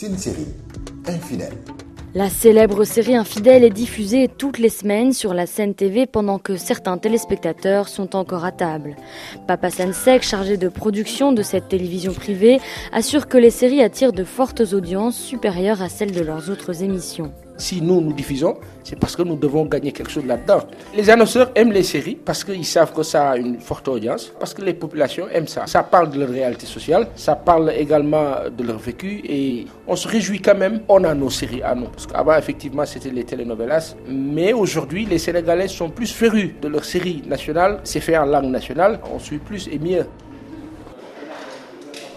une série Infidèle. La célèbre série Infidèle est diffusée toutes les semaines sur la scène TV pendant que certains téléspectateurs sont encore à table. Papa Sensek, chargé de production de cette télévision privée, assure que les séries attirent de fortes audiences supérieures à celles de leurs autres émissions. Si nous, nous diffusons, c'est parce que nous devons gagner quelque chose là-dedans. Les annonceurs aiment les séries parce qu'ils savent que ça a une forte audience, parce que les populations aiment ça. Ça parle de leur réalité sociale, ça parle également de leur vécu et on se réjouit quand même. On a nos séries à nous. Parce qu'avant, effectivement, c'était les telenovelas. Mais aujourd'hui, les Sénégalais sont plus férus de leurs séries nationales. C'est fait en langue nationale. On suit plus et mieux.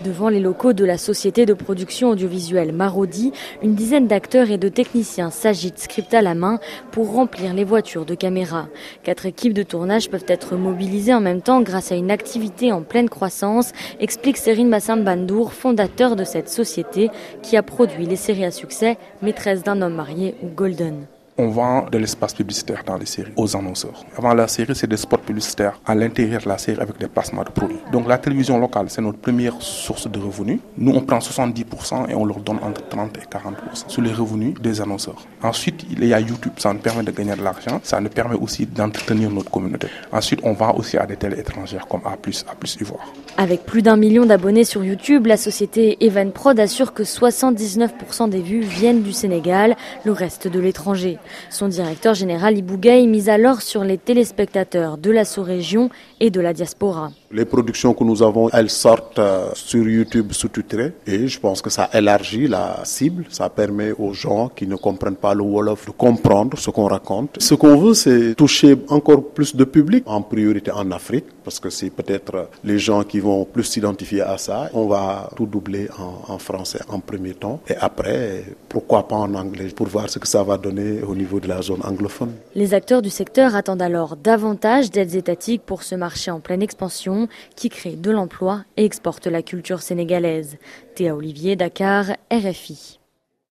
Devant les locaux de la société de production audiovisuelle Marodi, une dizaine d'acteurs et de techniciens s'agitent script à la main pour remplir les voitures de caméra. Quatre équipes de tournage peuvent être mobilisées en même temps grâce à une activité en pleine croissance, explique Serine Bassam Bandour, fondateur de cette société qui a produit les séries à succès Maîtresse d'un homme marié ou Golden on vend de l'espace publicitaire dans les séries aux annonceurs. Avant la série, c'est des spots publicitaires à l'intérieur de la série avec des placements de produits. Donc la télévision locale, c'est notre première source de revenus. Nous, on prend 70% et on leur donne entre 30 et 40% sur les revenus des annonceurs. Ensuite, il y a YouTube, ça nous permet de gagner de l'argent, ça nous permet aussi d'entretenir notre communauté. Ensuite, on vend aussi à des télé étrangères comme A+, A+, Ivoire. Avec plus d'un million d'abonnés sur YouTube, la société Evenprod assure que 79% des vues viennent du Sénégal, le reste de l'étranger. Son directeur général Ibougaï mise alors sur les téléspectateurs de la sous-région et de la diaspora. Les productions que nous avons, elles sortent euh, sur YouTube sous-titrées et je pense que ça élargit la cible, ça permet aux gens qui ne comprennent pas le Wolof de comprendre ce qu'on raconte. Ce qu'on veut, c'est toucher encore plus de public, en priorité en Afrique, parce que c'est peut-être les gens qui vont plus s'identifier à ça. On va tout doubler en, français en premier temps et après, pourquoi pas en anglais, pour voir ce que ça va donner au niveau de la zone anglophone. Les acteurs du secteur attendent alors davantage d'aides étatiques pour ce marché en pleine expansion qui crée de l'emploi et exporte la culture sénégalaise. Théa Olivier, Dakar, RFI.